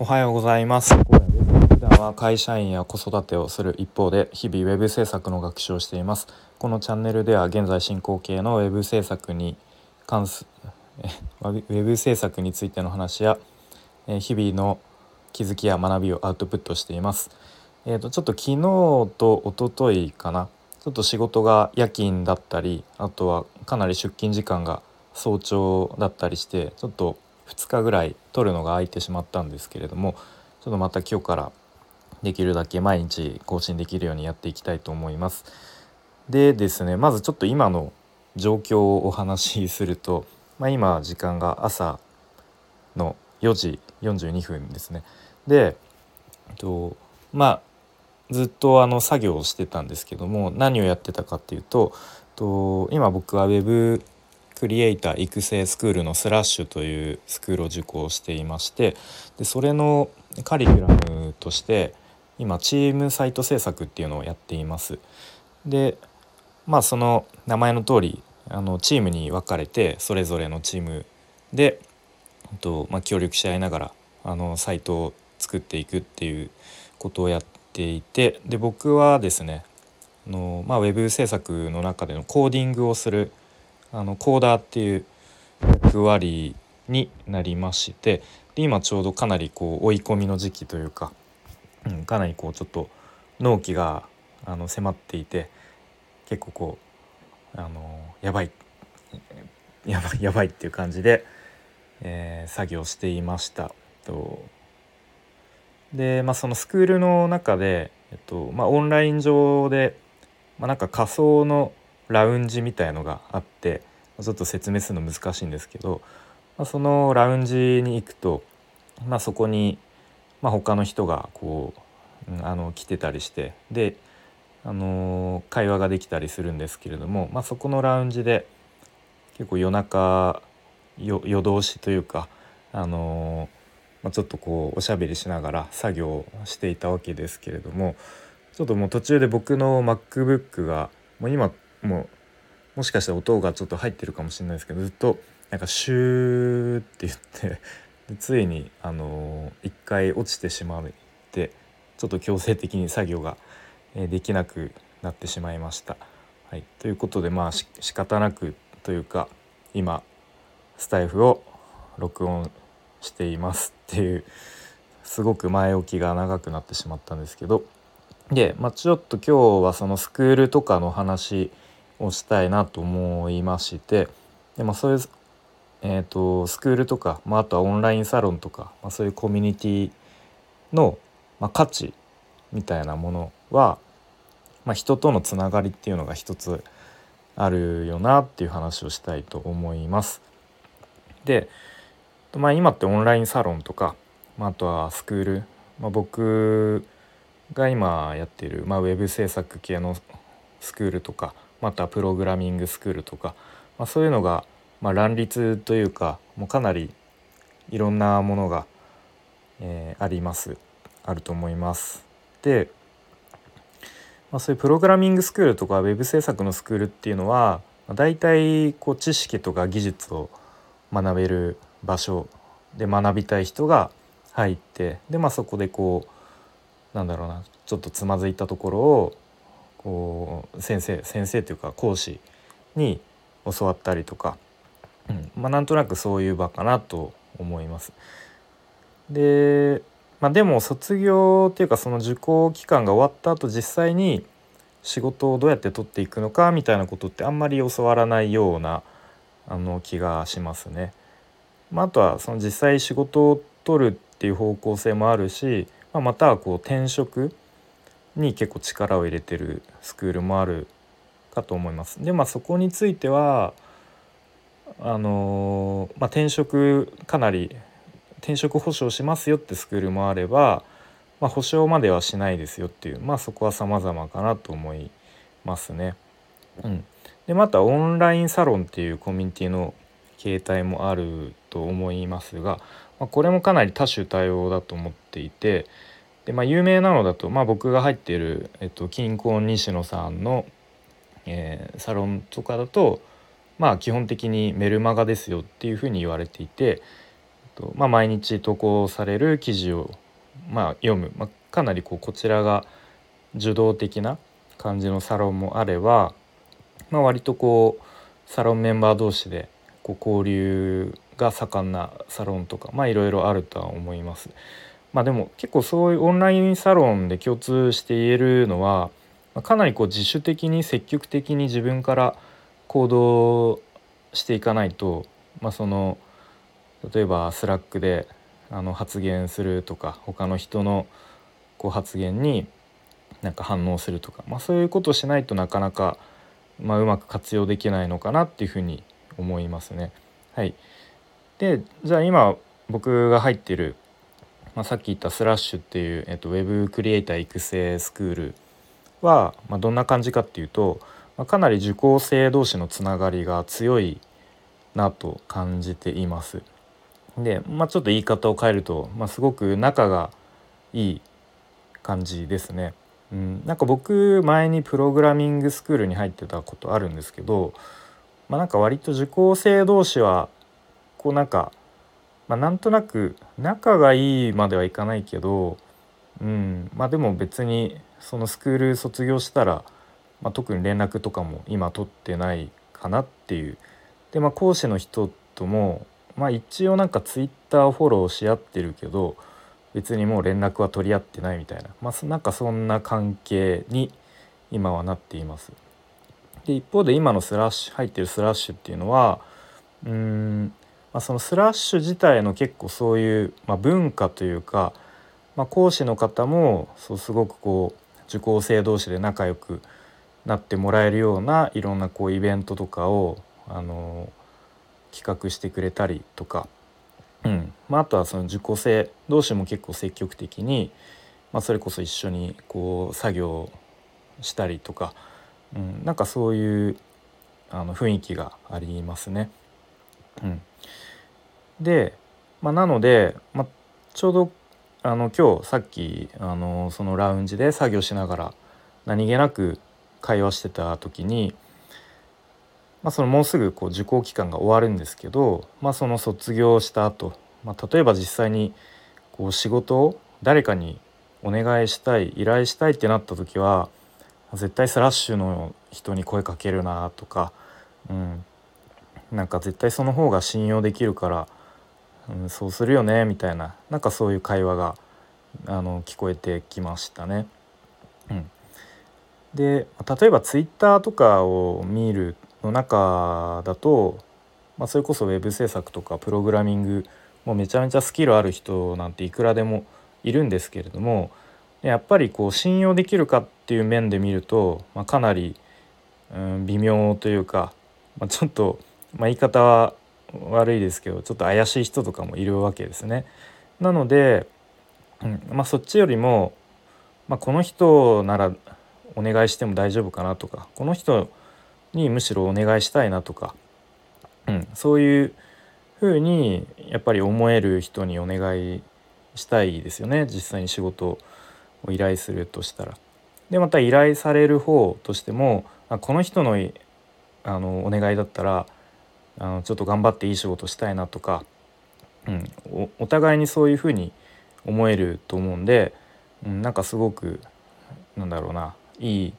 おはようございます。普段は会社員や子育てをする一方で日々ウェブ制作の学習をしています。このチャンネルでは現在進行形のウェブ制作に関す えウェブ制作についての話やえ日々の気づきや学びをアウトプットしています。えー、とちょっと昨日と一昨日かなちょっと仕事が夜勤だったりあとはかなり出勤時間が早朝だったりしてちょっと2日ぐらい撮るのが空いてしまったんですけれどもちょっとまた今日からできるだけ毎日更新できるようにやっていきたいと思います。でですねまずちょっと今の状況をお話しすると、まあ、今時間が朝の4時42分ですね。で、えっと、まあずっとあの作業をしてたんですけども何をやってたかっていうとと今僕は Web クリエイター育成スクールのスラッシュというスクールを受講していましてでそれのカリキュラムとして今チームサイト制作っていうのをやっています。でまあその名前の通りあのチームに分かれてそれぞれのチームでと、まあ、協力し合いながらあのサイトを作っていくっていうことをやっていてで僕はですねあの、まあ、ウェブ制作の中でのコーディングをするあのコーダーっていう役割になりましてで今ちょうどかなりこう追い込みの時期というか、うん、かなりこうちょっと納期があの迫っていて結構こうあのやばいやばいやばいっていう感じで、えー、作業していました。とで、まあ、そのスクールの中で、えっとまあ、オンライン上で、まあ、なんか仮想のラウンジみたいのがあってちょっと説明するの難しいんですけど、まあ、そのラウンジに行くと、まあ、そこに、まあ、他の人がこう、あの来てたりしてで、あのー、会話ができたりするんですけれども、まあ、そこのラウンジで結構夜中夜通しというか、あのー、まあ、ちょっとこうおしゃべりしながら作業をしていたわけですけれどもちょっともう途中で僕の MacBook がもう今もうもしかしたら音がちょっと入ってるかもしれないですけどずっとなんかシューって言って でついにあの一回落ちてしまってちょっと強制的に作業ができなくなってしまいました。はい、ということでまあし仕方なくというか今スタイフを録音していますっていうすごく前置きが長くなってしまったんですけどで、まあ、ちょっと今日はそのスクールとかの話をしたいなと思いましてで、まあ、そういう、えーと、スクールとか、まあ、あとはオンラインサロンとか、まあ、そういうコミュニティの、まあ、価値みたいなものは、まあ、人とのつながりっていうのが一つあるよなっていう話をしたいと思います。で、まあ、今ってオンラインサロンとか、まあ、あとはスクール、まあ、僕が今やっている、まあ、ウェブ制作系のスクールとかまたプログラミングスクールとか、まあ、そういうのが、まあ、乱立というかもうかなりいろんなものが、えー、ありますあると思います。で、まあ、そういうプログラミングスクールとかウェブ制作のスクールっていうのはまあ大体こう知識とか技術を学べる場所で学びたい人が入ってで、まあ、そこでこうなんだろうなちょっとつまずいたところをこう先生先生というか講師に教わったりとか、うんまあ、なんとなくそういう場かなと思います。で、まあ、でも卒業っていうかその受講期間が終わった後実際に仕事をどうやって取っていくのかみたいなことってあんまり教わらないようなあの気がしますね。まあ、あとはその実際仕事を取るっていう方向性もあるし、まあ、またはこう転職に結構力を入れてるスクールもあるかと思います。でまあそこについてはあのまあ、転職かなり転職保証しますよってスクールもあれば、まあ、保証まではしないですよっていうまあそこは様々かなと思いますね。うん、でまたオンラインサロンっていうコミュニティの形態もあると思いますが、まあ、これもかなり多種多様だと思っていてで、まあ、有名なのだと、まあ、僕が入っている、えっと、金婚西野さんの、えー、サロンとかだと、まあ、基本的にメルマガですよっていうふうに言われていて、えっとまあ、毎日投稿される記事を、まあ、読む、まあ、かなりこうこちらが受動的な感じのサロンもあれば、まあ、割とこうサロンメンバー同士でこう交流が盛んなサロンとかまあいろいろあるとは思います。まあ、でも結構そういうオンラインサロンで共通して言えるのはかなりこう自主的に積極的に自分から行動していかないと、まあ、その例えば Slack であの発言するとか他の人のこう発言になんか反応するとか、まあ、そういうことをしないとなかなか、まあ、うまく活用できないのかなっていうふうに思いますね。はい、でじゃあ今僕が入っている、まあ、さっき言ったスラッシュっていう、えっと、ウェブクリエイター育成スクールは、まあ、どんな感じかっていうと、まあ、かなり受講生同士のつながりが強いなと感じています。で、まあ、ちょっと言い方を変えると、まあ、すごく仲がいい感じですね。うん、なんか僕前にプログラミングスクールに入ってたことあるんですけど、まあ、なんか割と受講生同士はこうなんか、まあ、なんとなく仲がいいまではいかないけど、うん、まあでも別にそのスクール卒業したら、まあ、特に連絡とかも今取ってないかなっていうで、まあ、講師の人ともまあ一応なんかツイッターフォローし合ってるけど別にもう連絡は取り合ってないみたいな、まあ、なんかそんな関係に今はなっています。で一方で今のスラッシュ入ってるスラッシュっていうのはうん、まあ、そのスラッシュ自体の結構そういう、まあ、文化というか、まあ、講師の方もそうすごくこう受講生同士で仲良くなってもらえるようないろんなこうイベントとかをあの企画してくれたりとか、うんまあ、あとはその受講生同士も結構積極的に、まあ、それこそ一緒にこう作業したりとか、うん、なんかそういうあの雰囲気がありますね。うん、で、まあ、なので、まあ、ちょうどあの今日さっきあのそのラウンジで作業しながら何気なく会話してた時にまあ、そのもうすぐこう受講期間が終わるんですけど、まあ、その卒業した後、まあ例えば実際にこう仕事を誰かにお願いしたい依頼したいってなった時は絶対スラッシュの人に声かけるなとか、うん、なんか絶対その方が信用できるから、うん、そうするよねみたいななんかそういう会話があの聞こえてきましたね。うん、で例えばツイッターとかを見るの中だと、まあ、それこそウェブ制作とかプログラミングもうめちゃめちゃスキルある人なんていくらでもいるんですけれどもやっぱりこう信用できるかっていう面で見ると、まあ、かなり、うん、微妙というか、まあ、ちょっと、まあ、言い方は悪いですけどちょっと怪しい人とかもいるわけですね。なので、うんまあ、そっちよりも、まあ、この人ならお願いしても大丈夫かなとかこの人にむしろお願いしたいなとか、うん、そういうふうにやっぱり思える人にお願いしたいですよね実際に仕事を依頼するとしたら。でまた依頼される方としてもあこの人のあのお願いだったらあのちょっと頑張っていい仕事したいなとか、うん、おお互いにそういうふうに思えると思うんで、うん、なんかすごくなんだろうないい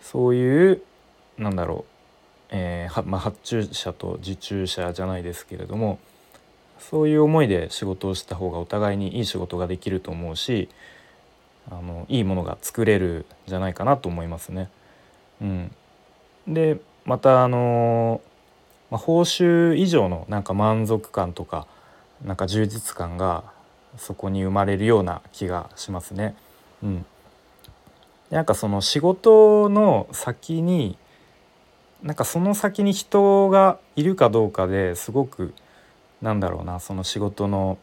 そういうなんだろう、えーまあ、発注者と受注者じゃないですけれどもそういう思いで仕事をした方がお互いにいい仕事ができると思うしあのいいものが作れるんじゃないかなと思いますね。うん、でまたあの、まあ、報酬以上のなんか満足感とかなんか充実感がそこに生まれるような気がしますね。うん、なんかその仕事の先になんかその先に人がいるかどうかですごくなんだろうなその仕事の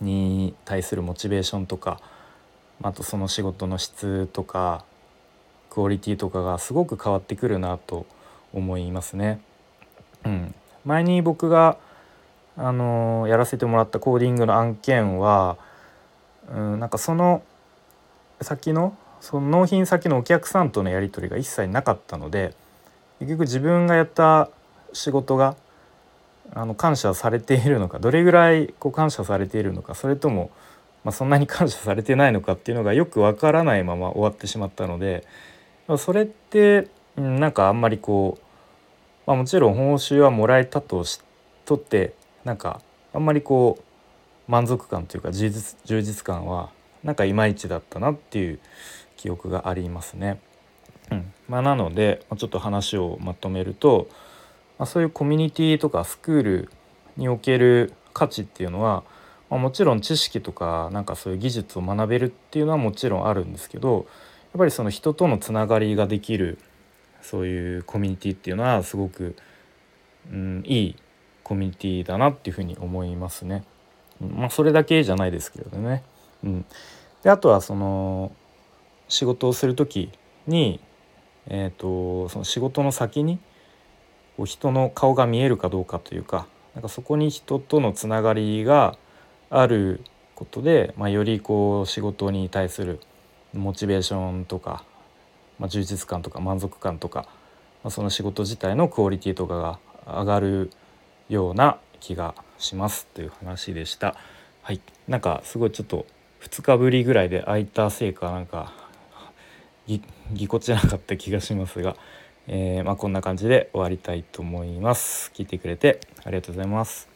に対するモチベーションとかあとその仕事の質とかクオリティとかがすごく変わってくるなと思いますね。うん、前に僕があのやらせてもらったコーディングの案件は、うん、なんかその先のその納品先のお客さんとのやり取りが一切なかったので結局自分がやった仕事があの感謝されているのかどれぐらいこう感謝されているのかそれとも、まあ、そんなに感謝されてないのかっていうのがよくわからないまま終わってしまったのでそれってなんかあんまりこう、まあ、もちろん報酬はもらえたとしとってなんかあんまりこう満足感というか充実充実感はなんかいまいちだったなっていう記憶がありますね。うんまあ、なのでちょっと話をまとめると、まあ、そういうコミュニティとかスクールにおける価値っていうのは、まあ、もちろん知識とかなんかそういう技術を学べるっていうのはもちろんあるんですけどやっぱりその人とのつながりができるそういうコミュニティっていうのはすごく、うん、いいコミュニティだなっていうふうに思いますね。まあ、それだけじゃないですけどね。うん、であとはその仕事をする時にえーと、その仕事の先にこう人の顔が見えるかどうかというかなんかそこに人とのつながりがあることで、まあ、よりこう仕事に対するモチベーションとか、まあ、充実感とか満足感とか、まあ、その仕事自体のクオリティとかが上がるような気がしますという話でした。はい、なんかすごいちょっと2日ぶりぐらいで空いたせいかなんかぎこちなかった気がしますが、えー、まあ、こんな感じで終わりたいと思います。聞いてくれてありがとうございます。